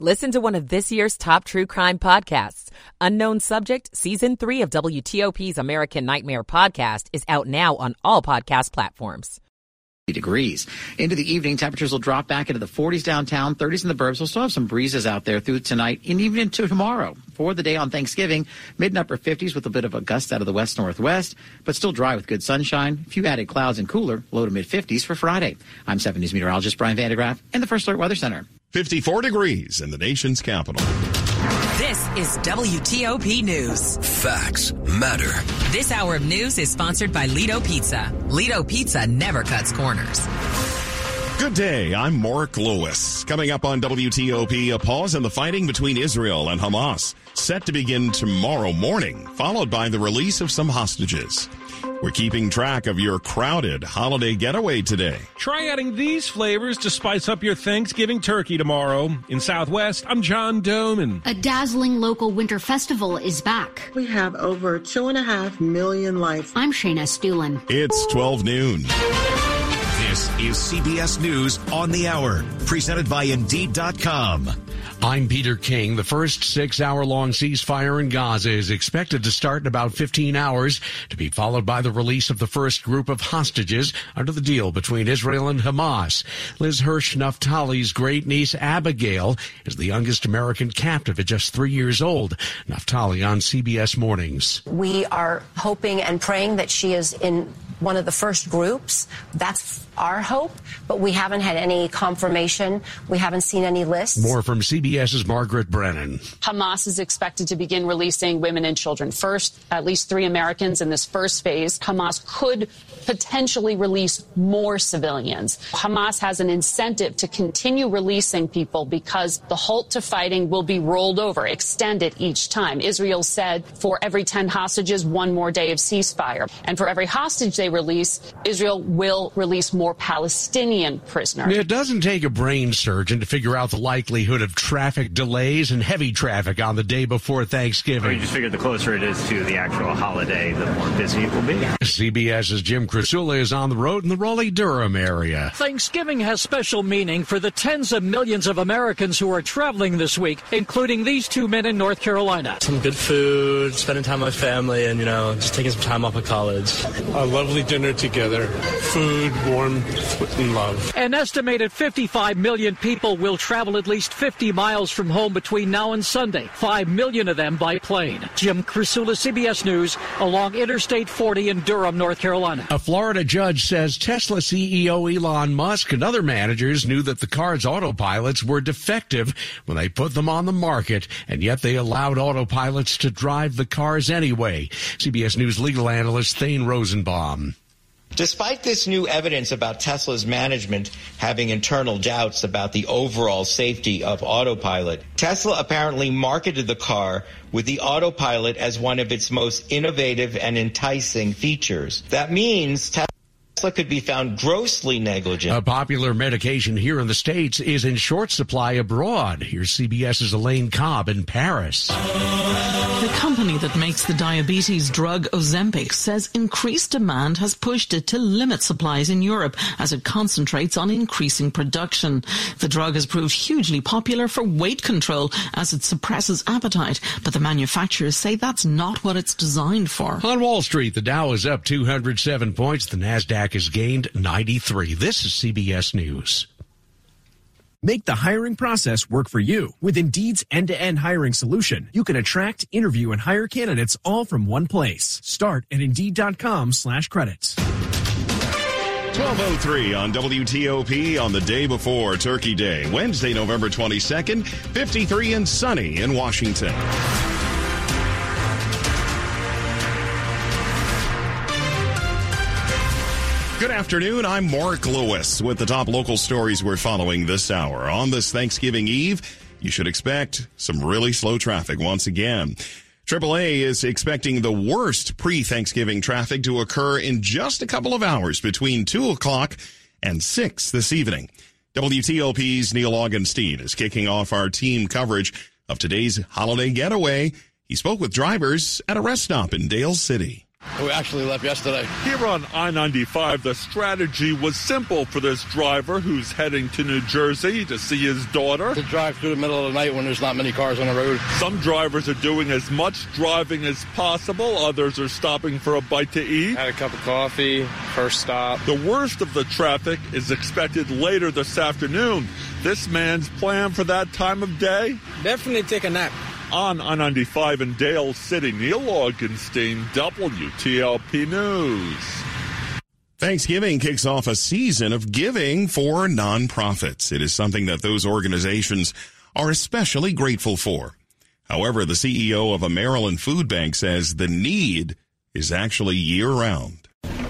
Listen to one of this year's top true crime podcasts. Unknown Subject, Season 3 of WTOP's American Nightmare podcast is out now on all podcast platforms. Degrees. Into the evening, temperatures will drop back into the 40s downtown, 30s in the burbs. We'll still have some breezes out there through tonight and even into tomorrow. For the day on Thanksgiving, mid and upper 50s with a bit of a gust out of the west northwest, but still dry with good sunshine. Few added clouds and cooler, low to mid 50s for Friday. I'm 7 News meteorologist Brian van de Graaff in the First Alert Weather Center. 54 degrees in the nation's capital. This is WTOP News. Facts matter. This hour of news is sponsored by Lido Pizza. Lido Pizza never cuts corners. Good day. I'm Mark Lewis. Coming up on WTOP, a pause in the fighting between Israel and Hamas, set to begin tomorrow morning, followed by the release of some hostages. We're keeping track of your crowded holiday getaway today. Try adding these flavors to spice up your Thanksgiving turkey tomorrow. In Southwest, I'm John Domen. A dazzling local winter festival is back. We have over two and a half million lights. I'm Shayna Stulin. It's 12 noon. This is CBS News on the Hour, presented by Indeed.com. I'm Peter King. The first six hour long ceasefire in Gaza is expected to start in about 15 hours to be followed by the release of the first group of hostages under the deal between Israel and Hamas. Liz Hirsch Naftali's great niece Abigail is the youngest American captive at just three years old. Naftali on CBS Mornings. We are hoping and praying that she is in one of the first groups. That's our hope, but we haven't had any confirmation. We haven't seen any lists. More from CBS's Margaret Brennan. Hamas is expected to begin releasing women and children first, at least three Americans in this first phase. Hamas could potentially release more civilians. Hamas has an incentive to continue releasing people because the halt to fighting will be rolled over, extended each time. Israel said for every 10 hostages, one more day of ceasefire. And for every hostage they release, Israel will release more Palestinian prisoners. It doesn't take a brain surgeon to figure out the likelihood of traffic delays and heavy traffic on the day before Thanksgiving. you just figure the closer it is to the actual holiday, the more busy it will be. CBS's Jim Krasula is on the road in the Raleigh Durham area. Thanksgiving has special meaning for the tens of millions of Americans who are traveling this week, including these two men in North Carolina. Some good food, spending time with family, and, you know, just taking some time off of college. A lovely dinner together, food, warm, and love. An estimated 55 million people will travel at least 50 miles from home between now and Sunday, 5 million of them by plane. Jim Krasula, CBS News, along Interstate 40 in Durham, North Carolina. A Florida judge says Tesla CEO Elon Musk and other managers knew that the car's autopilots were defective when they put them on the market, and yet they allowed autopilots to drive the cars anyway. CBS News legal analyst Thane Rosenbaum. Despite this new evidence about Tesla's management having internal doubts about the overall safety of autopilot, Tesla apparently marketed the car with the autopilot as one of its most innovative and enticing features. That means Tesla could be found grossly negligent. A popular medication here in the States is in short supply abroad. Here's CBS's Elaine Cobb in Paris. The company that makes the diabetes drug Ozempic says increased demand has pushed it to limit supplies in Europe as it concentrates on increasing production. The drug has proved hugely popular for weight control as it suppresses appetite, but the manufacturers say that's not what it's designed for. On Wall Street, the Dow is up 207 points. The Nasdaq has gained 93. This is CBS News. Make the hiring process work for you. With Indeed's end-to-end hiring solution, you can attract, interview, and hire candidates all from one place. Start at Indeed.com slash credits. 1203 on WTOP on the day before Turkey Day, Wednesday, November 22nd, 53 and sunny in Washington. Good afternoon. I'm Mark Lewis with the top local stories we're following this hour. On this Thanksgiving Eve, you should expect some really slow traffic once again. AAA is expecting the worst pre-Thanksgiving traffic to occur in just a couple of hours between 2 o'clock and 6 this evening. WTOP's Neil Augenstein is kicking off our team coverage of today's holiday getaway. He spoke with drivers at a rest stop in Dale City. We actually left yesterday. Here on I 95, the strategy was simple for this driver who's heading to New Jersey to see his daughter. To drive through the middle of the night when there's not many cars on the road. Some drivers are doing as much driving as possible, others are stopping for a bite to eat. Had a cup of coffee, first stop. The worst of the traffic is expected later this afternoon. This man's plan for that time of day? Definitely take a nap. On I 95 in Dale City, Neil Augenstein, WTOP News. Thanksgiving kicks off a season of giving for nonprofits. It is something that those organizations are especially grateful for. However, the CEO of a Maryland food bank says the need is actually year round.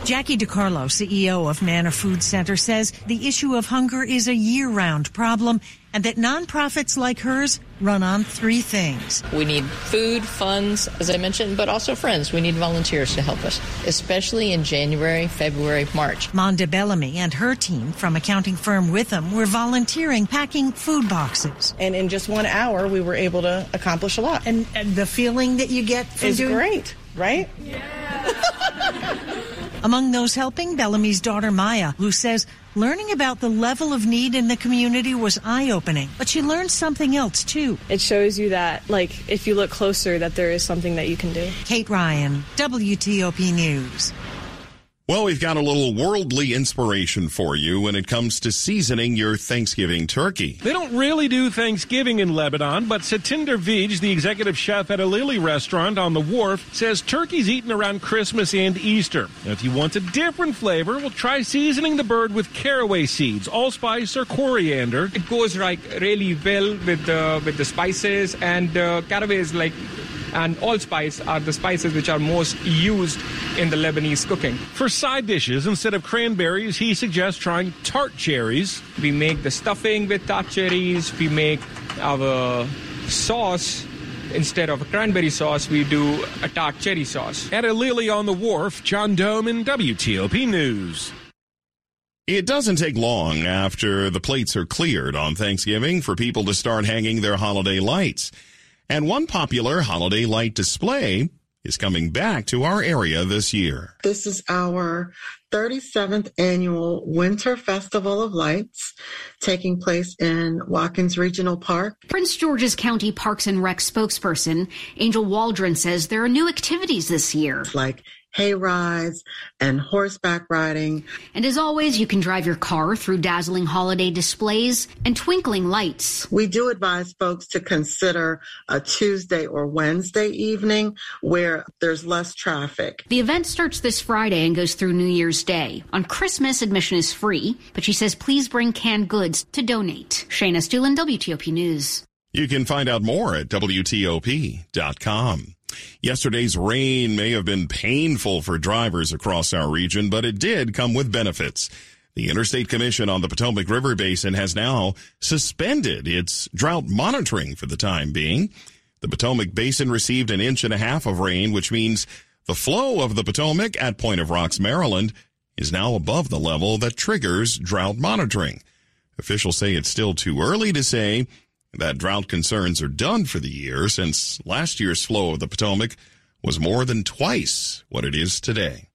Jackie DiCarlo, CEO of Manna Food Center, says the issue of hunger is a year round problem and that nonprofits like hers run on three things. We need food, funds, as I mentioned, but also friends. We need volunteers to help us, especially in January, February, March. Monda Bellamy and her team from accounting firm Witham were volunteering packing food boxes. And in just one hour, we were able to accomplish a lot. And, and the feeling that you get from is doing great, right? Among those helping, Bellamy's daughter Maya, who says learning about the level of need in the community was eye-opening, but she learned something else too. It shows you that, like, if you look closer, that there is something that you can do. Kate Ryan, WTOP News. Well, we've got a little worldly inspiration for you when it comes to seasoning your Thanksgiving turkey. They don't really do Thanksgiving in Lebanon, but Satinder Vij, the executive chef at Ilili restaurant on the wharf, says turkey's eaten around Christmas and Easter. Now, if you want a different flavor, well, try seasoning the bird with caraway seeds, allspice, or coriander. It goes like really well with the with the spices, and uh, caraway is like and allspice are the spices which are most used in the Lebanese cooking. For side dishes, instead of cranberries, he suggests trying tart cherries. We make the stuffing with tart cherries. We make our sauce instead of a cranberry sauce, we do a tart cherry sauce. At Ilili on the Wharf, John Domen WTOP News. It doesn't take long after the plates are cleared on Thanksgiving for people to start hanging their holiday lights. And one popular holiday light display is coming back to our area this year. This is our 37th annual Winter Festival of Lights taking place in Watkins Regional Park. Prince George's County Parks and Rec spokesperson Angel Waldron says there are new activities this year. Like hay rides and horseback riding. And as always, you can drive your car through dazzling holiday displays and twinkling lights. We do advise folks to consider a Tuesday or Wednesday evening where there's less traffic. The event starts this Friday and goes through New Year's Day. On Christmas, admission is free, but she says please bring canned goods to donate. Shayna Stulin, WTOP News. You can find out more at WTOP.com. Yesterday's rain may have been painful for drivers across our region, but it did come with benefits. The Interstate Commission on the Potomac River Basin has now suspended its drought monitoring for the time being. The Potomac Basin received an inch and a half of rain, which means the flow of the Potomac at Point of Rocks, Maryland is now above the level that triggers drought monitoring. Officials say it's still too early to say that drought concerns are done for the year since last year's flow of the Potomac was more than twice what it is today.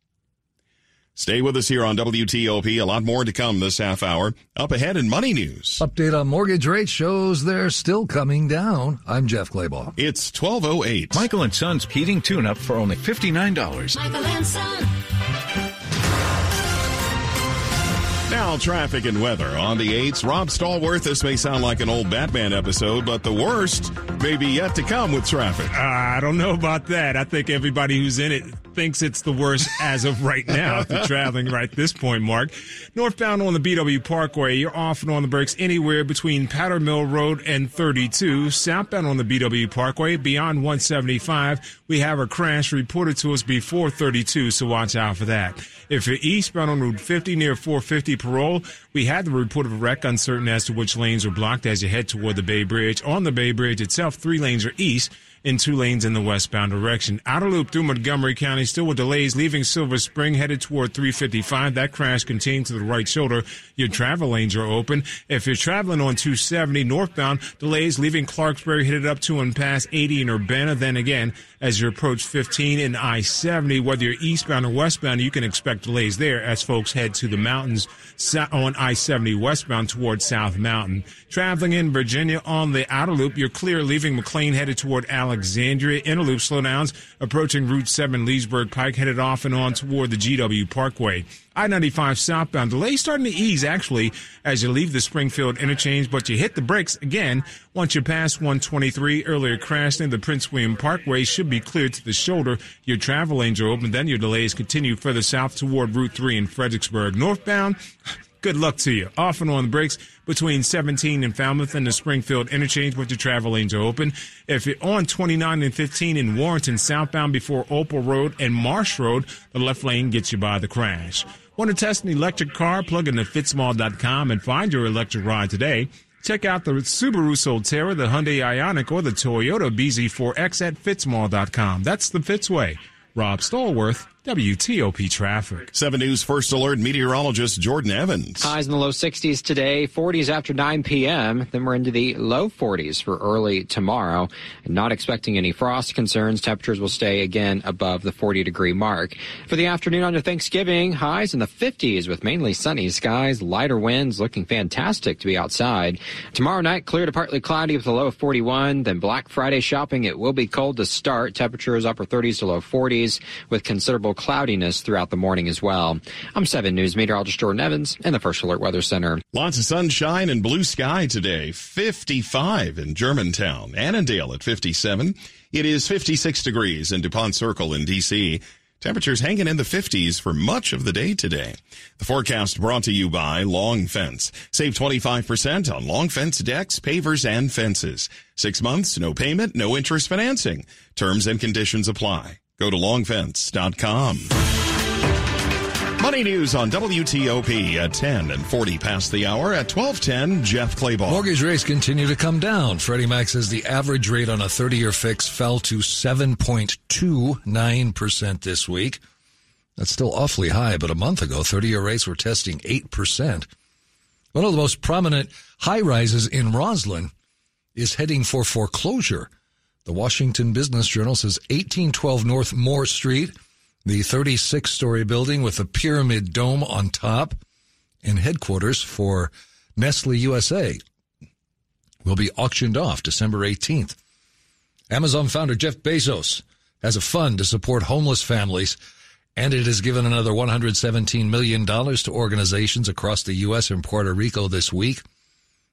Stay with us here on WTOP. A lot more to come this half hour. Up ahead in Money News. Update on mortgage rates shows they're still coming down. I'm Jeff Clabaugh. It's 1208. Michael and Son's heating tune-up for only $59. Michael and Son. Now, traffic and weather on the 8s. Rob Stallworth, this may sound like an old Batman episode, but the worst may be yet to come with traffic. Uh, I don't know about that. I think everybody who's in it thinks it's the worst as of right now if you're traveling right this point, Mark. Northbound on the BW Parkway, you're off and on the brakes anywhere between Powder Mill Road and 32. Southbound on the BW Parkway, beyond 175, we have a crash reported to us before 32, so watch out for that. If you're eastbound on Route 50 near 450 Parole, we had the report of a wreck uncertain as to which lanes are blocked as you head toward the Bay Bridge. On the Bay Bridge itself, three lanes are east in two lanes in the westbound direction. Outer loop through Montgomery County still with delays leaving Silver Spring headed toward 355. That crash contained to the right shoulder. Your travel lanes are open. If you're traveling on 270 northbound, delays leaving Clarksburg headed up to and past 80 in Urbana. Then again, as you approach 15 in I-70, whether you're eastbound or westbound, you can expect delays there as folks head to the mountains on I-70 westbound towards South Mountain. Traveling in Virginia on the outer loop, you're clear leaving McLean headed toward Alexandria. Inner Loop. slowdowns approaching Route 7 Leesburg Pike headed off and on toward the GW Parkway. I-95 southbound delay starting to ease actually as you leave the Springfield interchange, but you hit the brakes again once you pass 123. Earlier crash near the Prince William Parkway should be cleared to the shoulder. Your travel lanes are open. Then your delays continue further south toward Route 3 in Fredericksburg. Northbound, good luck to you. Off and on the brakes between 17 and Falmouth and the Springfield interchange, but the travel lanes are open. If you're on 29 and 15 in Warrenton southbound before Opal Road and Marsh Road, the left lane gets you by the crash. Want to test an electric car? Plug into fitzmall.com and find your electric ride today. Check out the Subaru Solterra, the Hyundai Ioniq, or the Toyota bZ4X at fitzmall.com. That's the Fitzway. Rob Stallworth, WTOP Traffic. 7 News First Alert meteorologist Jordan Evans. Highs in the low 60s today, 40s after 9 p.m. Then we're into the low 40s for early tomorrow. And not expecting any frost concerns. Temperatures will stay again above the 40 degree mark. For the afternoon on your Thanksgiving, highs in the 50s with mainly sunny skies, lighter winds, looking fantastic to be outside. Tomorrow night, clear to partly cloudy with a low of 41. Then Black Friday shopping, it will be cold to start. Temperatures upper 30s to low 40s with considerable cloudiness throughout the morning as well. I'm 7 News meteorologist Jordan Evans in the First Alert Weather Center. Lots of sunshine and blue sky today. 55 in Germantown. Annandale at 57. It is 56 degrees in DuPont Circle in D.C. Temperatures hanging in the 50s for much of the day today. The forecast brought to you by Long Fence. Save 25% on long fence decks, pavers, and fences. Six months, no payment, no interest financing. Terms and conditions apply. Go to longfence.com. Money news on WTOP at 10 and 40 past the hour. At 1210, Jeff Clabaugh. Mortgage rates continue to come down. Freddie Mac says the average rate on a 30 year fix fell to 7.29% this week. That's still awfully high, but a month ago, 30 year rates were testing 8%. One of the most prominent high rises in Rosslyn is heading for foreclosure. The Washington Business Journal says 1812 North Moore Street, the 36 story building with a pyramid dome on top and headquarters for Nestle USA, will be auctioned off December 18th. Amazon founder Jeff Bezos has a fund to support homeless families, and it has given another $117 million to organizations across the U.S. and Puerto Rico this week.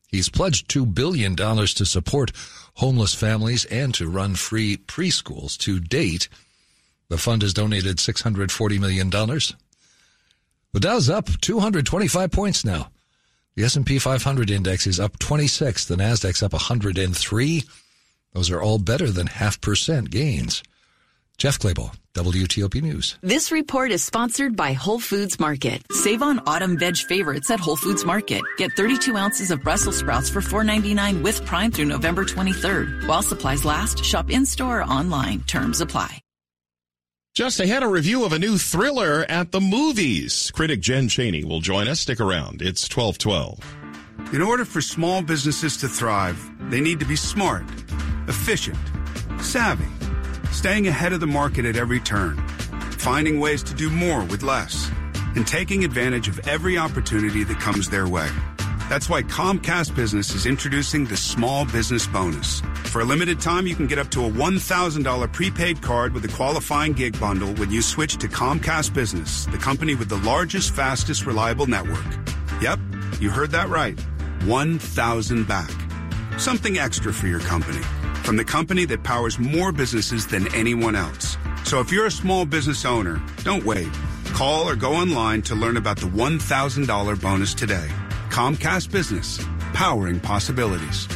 He's pledged $2 billion to support homeless families and to run free preschools. To date, the fund has donated $640 million. The Dow's up 225 points now. The S&P 500 index is up 26. The Nasdaq's up 103. Those are all better than half percent gains. Jeff Clabaugh, WTOP News. This report is sponsored by Whole Foods Market. Save on autumn veg favorites at Whole Foods Market. Get 32 ounces of Brussels sprouts for $4.99 with Prime through November 23rd. While supplies last, shop in store or online. Terms apply. Just ahead, a review of a new thriller at the movies. Critic Jen Cheney will join us. Stick around. It's 1212. In order for small businesses to thrive, they need to be smart, efficient, savvy staying ahead of the market at every turn, finding ways to do more with less, and taking advantage of every opportunity that comes their way. That's why Comcast Business is introducing the Small Business Bonus. For a limited time, you can get up to a $1,000 prepaid card with a qualifying gig bundle when you switch to Comcast Business, the company with the largest, fastest, reliable network. Yep, you heard that right. 1,000 back. Something extra for your company from the company that powers more businesses than anyone else. So if you're a small business owner, don't wait. Call or go online to learn about the $1,000 bonus today. Comcast Business, powering possibilities.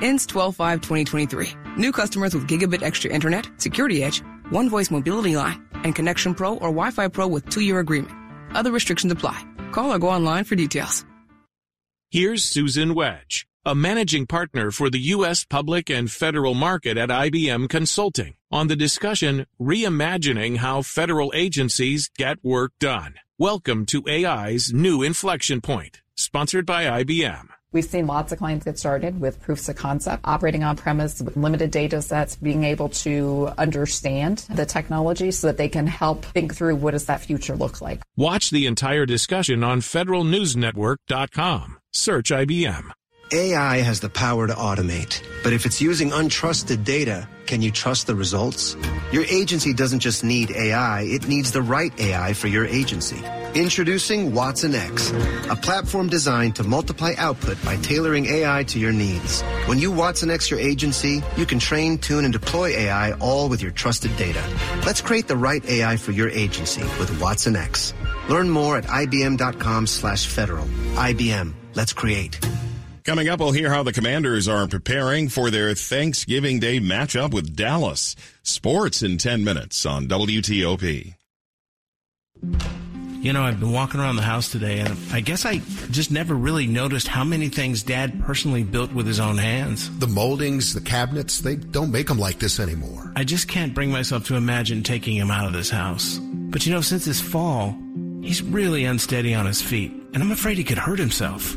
Ends 12 5 2023. New customers with Gigabit Extra Internet, Security Edge, One Voice Mobility Line, and Connection Pro or Wi Fi Pro with two year agreement. Other restrictions apply. Call or go online for details. Here's Susan Wedge a managing partner for the U.S. public and federal market at IBM Consulting, on the discussion Reimagining How Federal Agencies Get Work Done. Welcome to AI's new inflection point, sponsored by IBM. We've seen lots of clients get started with proofs of concept, operating on premise with limited data sets, being able to understand the technology so that they can help think through what does that future look like. Watch the entire discussion on federalnewsnetwork.com. Search IBM. AI has the power to automate, but if it's using untrusted data, can you trust the results? Your agency doesn't just need AI, it needs the right AI for your agency. Introducing watsonx, a platform designed to multiply output by tailoring AI to your needs. When you watsonx your agency, you can train, tune, and deploy AI all with your trusted data. Let's create the right AI for your agency with watsonx. Learn more at ibm.com slash federal. IBM. Let's create. Coming up, we'll hear how the Commanders are preparing for their Thanksgiving Day matchup with Dallas. Sports in 10 minutes on WTOP. You know, I've been walking around the house today, and I guess I just never really noticed how many things Dad personally built with his own hands. The moldings, the cabinets, they don't make them like this anymore. I just can't bring myself to imagine taking him out of this house. But you know, since this fall, he's really unsteady on his feet, and I'm afraid he could hurt himself.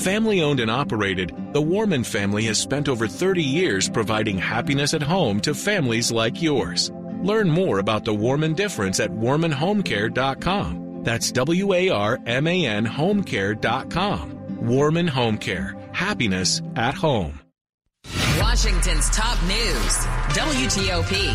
Family owned and operated, the Warman family has spent over 30 years providing happiness at home to families like yours. Learn more about the Warman difference at warmanhomecare.com. That's W A R M A N homecare.com. Warman Home Care. Happiness at home. Washington's top news. WTOP.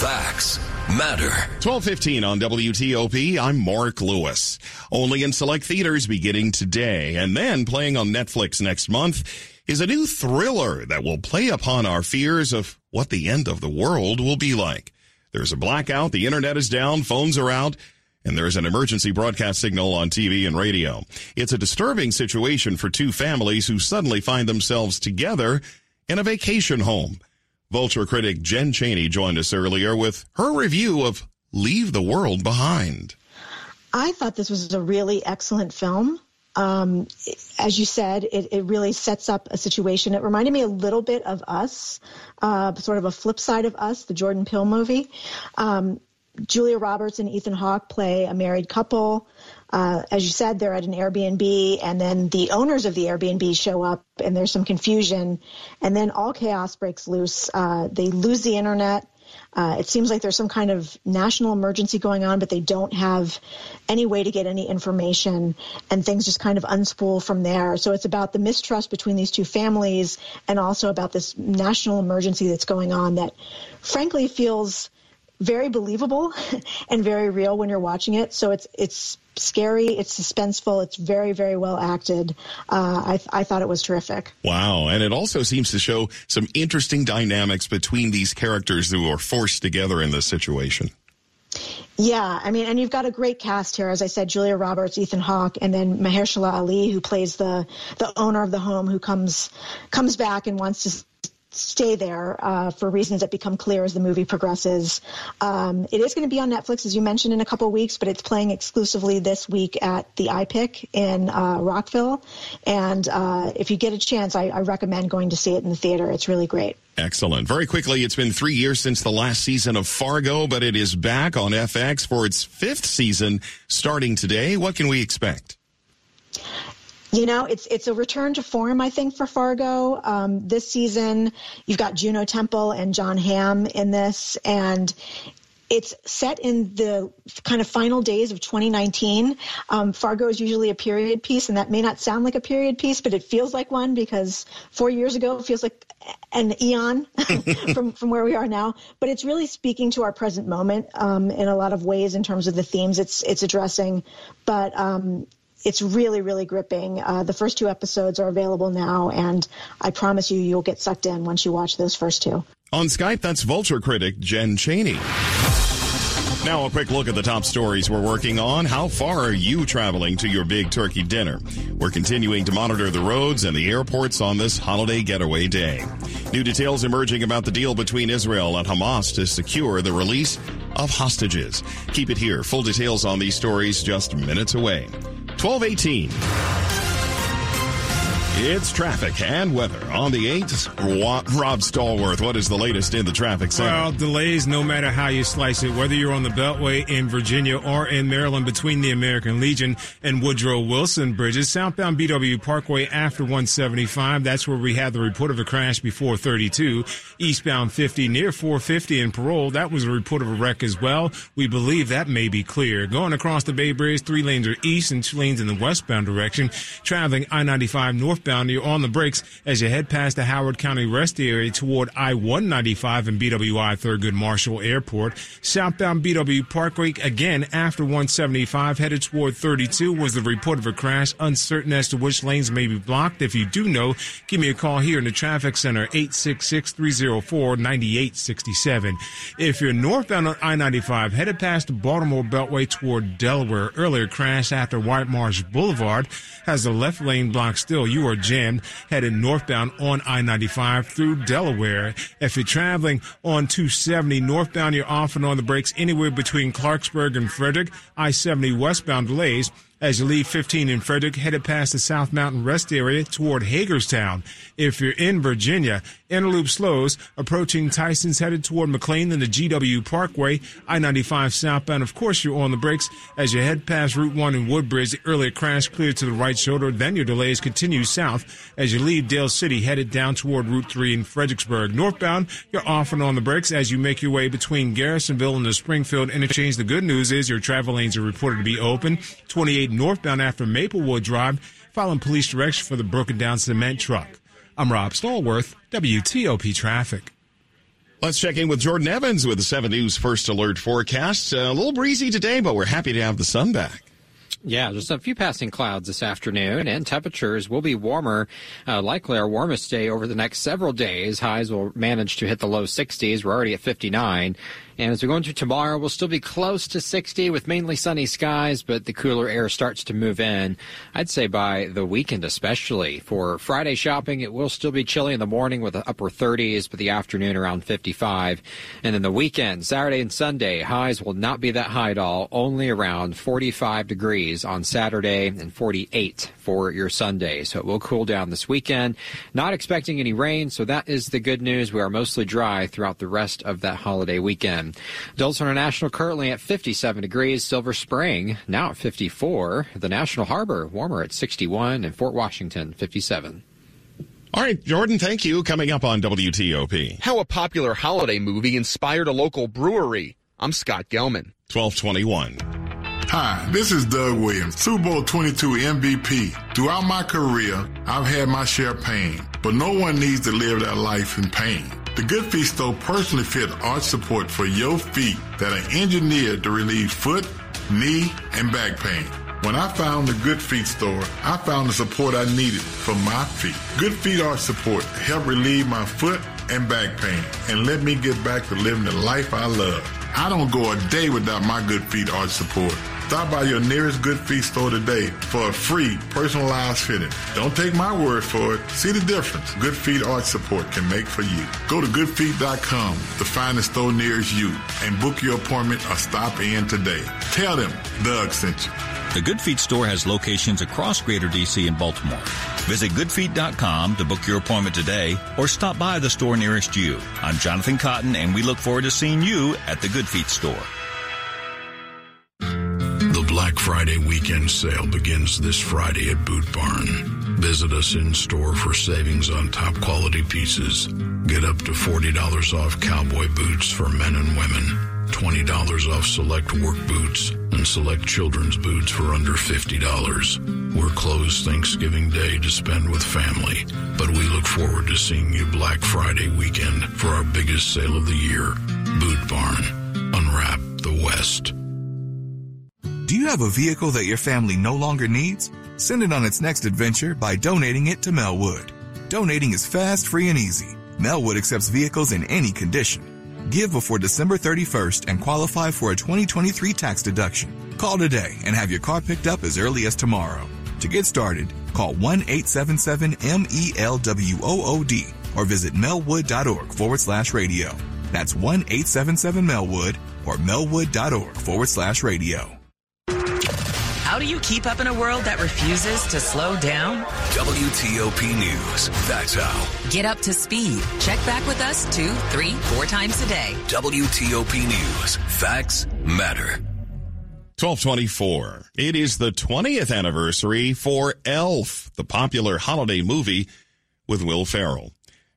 Facts matter. 1215 on WTOP. I'm Mark Lewis. Only in select theaters beginning today and then playing on Netflix next month is a new thriller that will play upon our fears of what the end of the world will be like. There's a blackout, the internet is down, phones are out, and there's an emergency broadcast signal on TV and radio. It's a disturbing situation for two families who suddenly find themselves together in a vacation home. Vulture critic Jen Cheney joined us earlier with her review of Leave the World Behind. I thought this was a really excellent film. Um, as you said, it, it, really sets up a situation. It reminded me a little bit of Us, uh, sort of a flip side of Us, the Jordan Peele movie. Um, Julia Roberts and Ethan Hawke play a married couple. Uh, as you said, they're at an Airbnb, and then the owners of the Airbnb show up, and there's some confusion, and then all chaos breaks loose. Uh, they lose the internet. Uh, it seems like there's some kind of national emergency going on, but they don't have any way to get any information, and things just kind of unspool from there. So it's about the mistrust between these two families, and also about this national emergency that's going on that, frankly, feels very believable and very real when you're watching it. So it's it's scary, it's suspenseful, it's very very well acted. Uh, I I thought it was terrific. Wow, and it also seems to show some interesting dynamics between these characters who are forced together in this situation. Yeah, I mean, and you've got a great cast here. As I said, Julia Roberts, Ethan Hawke, and then Mahershala Ali, who plays the the owner of the home, who comes comes back and wants to stay there uh, for reasons that become clear as the movie progresses. Um, it is going to be on Netflix, as you mentioned, in a couple weeks, but it's playing exclusively this week at the iPic in uh, Rockville. And uh, if you get a chance, I, I recommend going to see it in the theater. It's really great. Excellent. Very quickly, it's been three years since the last season of Fargo, but it is back on FX for its fifth season starting today. What can we expect? You know, it's it's a return to form, I think, for Fargo. Um, this season, you've got Juno Temple and Jon Hamm in this, and it's set in the kind of final days of 2019. Um, Fargo is usually a period piece, and that may not sound like a period piece, but it feels like one because four years ago it feels like an eon from from where we are now. But it's really speaking to our present moment um, in a lot of ways in terms of the themes it's it's addressing. But um, it's really, really gripping. Uh, the first two episodes are available now, and I promise you, you'll get sucked in once you watch those first two. On Skype, that's Vulture critic Jen Cheney. Now, a quick look at the top stories we're working on. How far are you traveling to your big turkey dinner? We're continuing to monitor the roads and the airports on this holiday getaway day. New details emerging about the deal between Israel and Hamas to secure the release of hostages. Keep it here. Full details on these stories just minutes away. 1218. It's traffic and weather on the 8th. Rob Stallworth, what is the latest in the traffic center? Well, delays no matter how you slice it, whether you're on the Beltway in Virginia or in Maryland between the American Legion and Woodrow Wilson bridges. Southbound BW Parkway after 175, that's where we had the report of a crash before 32. Eastbound 50 near 450 in Parole, that was a report of a wreck as well. We believe that may be clear. Going across the Bay Bridge, three lanes are east and two lanes in the westbound direction. Traveling I-95 northbound you're on the brakes as you head past the Howard County rest area toward I-195 and BWI Thurgood Marshall Airport. Southbound BW Parkway again after 175 headed toward 32 was the report of a crash. Uncertain as to which lanes may be blocked. If you do know, give me a call here in the traffic center 866-304-9867. If you're northbound on I-95 headed past the Baltimore Beltway toward Delaware, earlier crash after White Marsh Boulevard has the left lane blocked still. You are jammed headed northbound on I-95 through Delaware. If you're traveling on 270 northbound, you're off and on the brakes anywhere between Clarksburg and Frederick. I-70 westbound delays as you leave 15 in Frederick, headed past the South Mountain Rest Area toward Hagerstown. If you're in Virginia, Inner Loop slows, approaching Tysons headed toward McLean and the GW Parkway, I-95 southbound. Of course, you're on the brakes as you head past Route 1 in Woodbridge. The earlier crash cleared to the right shoulder. Then your delays continue south as you leave Dale City, headed down toward Route 3 in Fredericksburg. Northbound, you're off and on the brakes as you make your way between Garrisonville and the Springfield interchange. The good news is your travel lanes are reported to be open. 28 northbound after Maplewood Drive, following police direction for the broken down cement truck. I'm Rob Stallworth, WTOP Traffic. Let's check in with Jordan Evans with the 7 News First Alert forecast. Uh, a little breezy today, but we're happy to have the sun back. Yeah, just a few passing clouds this afternoon, and temperatures will be warmer. Uh, likely our warmest day over the next several days. Highs will manage to hit the low 60s. We're already at 59. And as we go into tomorrow, we'll still be close to 60 with mainly sunny skies, but the cooler air starts to move in. I'd say by the weekend, especially for Friday shopping, it will still be chilly in the morning with the upper 30s, but the afternoon around 55. And then the weekend, Saturday and Sunday, highs will not be that high at all, only around 45 degrees on Saturday and 48 for your Sunday. So it will cool down this weekend. Not expecting any rain, so that is the good news. We are mostly dry throughout the rest of that holiday weekend. Dulles International currently at 57 degrees. Silver Spring now at 54. The National Harbor warmer at 61 and Fort Washington 57. All right, Jordan, thank you. Coming up on WTOP. How a popular holiday movie inspired a local brewery. I'm Scott Gelman. 1221. Hi, this is Doug Williams, Super Bowl 22 MVP. Throughout my career, I've had my share of pain, but no one needs to live that life in pain. The Good Feet store personally fit arch support for your feet that are engineered to relieve foot, knee, and back pain. When I found the Good Feet store, I found the support I needed for my feet. Good Feet arch support helped relieve my foot and back pain and let me get back to living the life I love. I don't go a day without my Good Feet arch support. Stop by your nearest Good Feet store today for a free personalized fitting. Don't take my word for it. See the difference Good Feet Arch Support can make for you. Go to goodfeet.com to find the store nearest you and book your appointment or stop in today. Tell them Doug sent you. The Good Feet store has locations across Greater DC and Baltimore. Visit goodfeet.com to book your appointment today or stop by the store nearest you. I'm Jonathan Cotton and we look forward to seeing you at the Good Feet store. Friday weekend sale begins this Friday at Boot Barn. Visit us in store for savings on top quality pieces. Get up to $40 off cowboy boots for men and women, $20 off select work boots, and select children's boots for under $50. We're closed Thanksgiving Day to spend with family, but we look forward to seeing you Black Friday weekend for our biggest sale of the year. Boot Barn. Unwrap the West. Do you have a vehicle that your family no longer needs? Send it on its next adventure by donating it to Melwood. Donating is fast, free, and easy. Melwood accepts vehicles in any condition. Give before December 31st and qualify for a 2023 tax deduction. Call today and have your car picked up as early as tomorrow. To get started, call 1-877-MELWOOD or visit melwood.org forward slash radio. That's 1-877-MELWOOD or melwood.org forward slash radio. How do you keep up in a world that refuses to slow down? WTOP News. That's how. Get up to speed. Check back with us two, three, four times a day. WTOP News. Facts matter. 1224. It is the 20th anniversary for Elf, the popular holiday movie with Will Ferrell.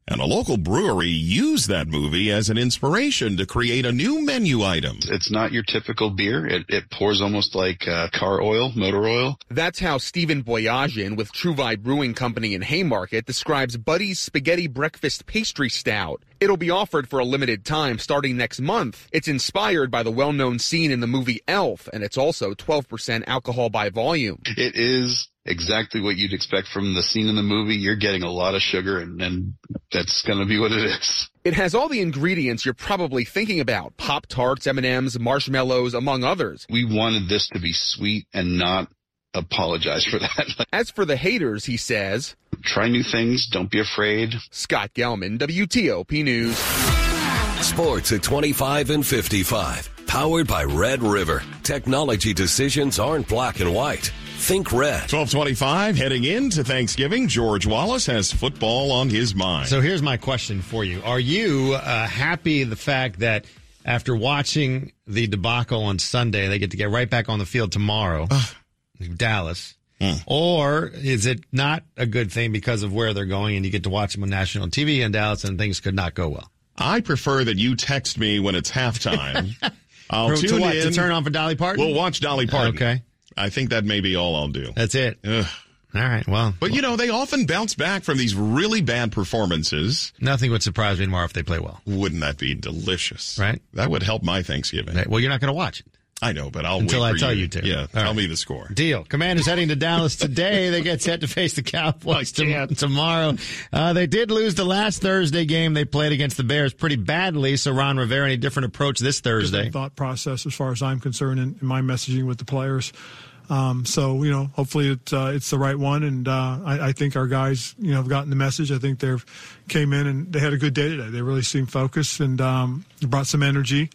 And a local brewery used that movie as an inspiration to create a new menu item. It's not your typical beer. It, it pours almost like uh, car oil, motor oil. That's how Stephen Boyajian with True Vibe Brewing Company in Haymarket describes Buddy's Spaghetti Breakfast Pastry Stout. It'll be offered for a limited time starting next month. It's inspired by the well-known scene in the movie Elf, and it's also 12% alcohol by volume. It is exactly what you'd expect from the scene in the movie. You're getting a lot of sugar and, and that's going to be what it is. It has all the ingredients you're probably thinking about. Pop Tarts, M&Ms, marshmallows, among others. We wanted this to be sweet and not apologize for that. As for the haters, he says, try new things. Don't be afraid. Scott Gelman, WTOP News. Sports at 25 and 55. Powered by Red River. Technology decisions aren't black and white. Think red. 1225, heading into Thanksgiving, George Wallace has football on his mind. So here's my question for you. Are you uh, happy the fact that after watching the debacle on Sunday, they get to get right back on the field tomorrow, Dallas? Hmm. Or is it not a good thing because of where they're going and you get to watch them on national TV in Dallas and things could not go well? I prefer that you text me when it's halftime. I'll For- tune to what, in. to turn on for Dolly Parton? We'll watch Dolly Parton. Okay. I think that may be all I'll do. That's it. Ugh. All right. Well, But you know, they often bounce back from these really bad performances. nothing would surprise me more if they play well. Wouldn't that be delicious? Right. That would help my Thanksgiving. Well, you're not going to watch it. I know, but I'll Until wait I for tell you to. Yeah, All tell right. me the score. Deal. Commanders heading to Dallas today. They get set to face the Cowboys tom- tomorrow. Uh, they did lose the last Thursday game they played against the Bears pretty badly. So Ron Rivera, any different approach this Thursday? thought process as far as I'm concerned in, in my messaging with the players. Um, so you know, hopefully it's uh, it's the right one, and uh, I, I think our guys you know have gotten the message. I think they've came in and they had a good day today. They really seemed focused and um, brought some energy.